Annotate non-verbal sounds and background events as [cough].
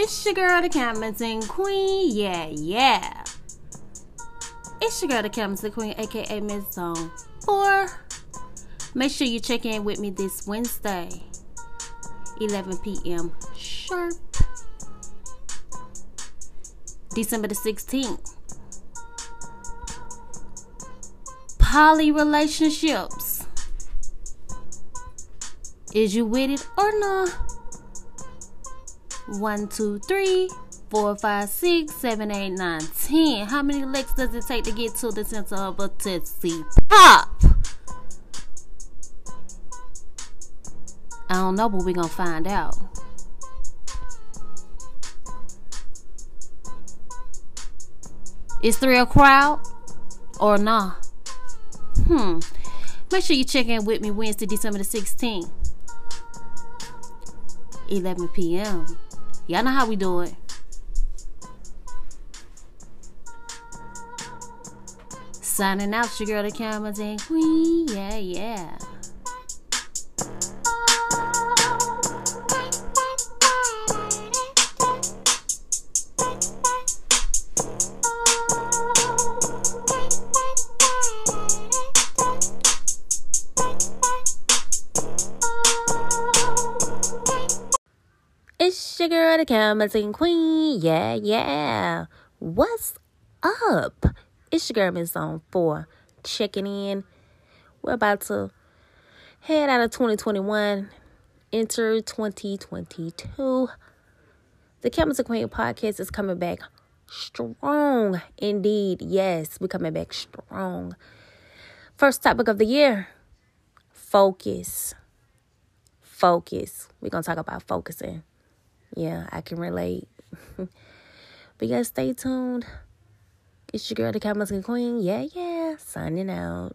It's your girl, the Camden Queen. Yeah, yeah. It's your girl, the Camden Queen, aka Miss Zone. Or make sure you check in with me this Wednesday, 11 p.m. sharp. December the 16th. Poly relationships. Is you with it or not? One, two, three, four, five, six, seven, eight, nine, ten. How many licks does it take to get to the center of a Tootsie Pop? I don't know, but we're gonna find out. Is three a crowd or nah? Hmm. Make sure you check in with me Wednesday, December the 16th. 11 p.m. Y'all know how we do it. Signing out, your girl, the Camden Queen. Yeah, yeah. It's your girl, the Camden Queen. Yeah, yeah. What's up? It's your girl, Miss Zone 4. Checking in. We're about to head out of 2021, enter 2022. The Camden Queen podcast is coming back strong indeed. Yes, we're coming back strong. First topic of the year focus. Focus. We're going to talk about focusing. Yeah, I can relate. [laughs] but yeah, stay tuned. It's your girl, the Camden Queen. Yeah, yeah. Signing out.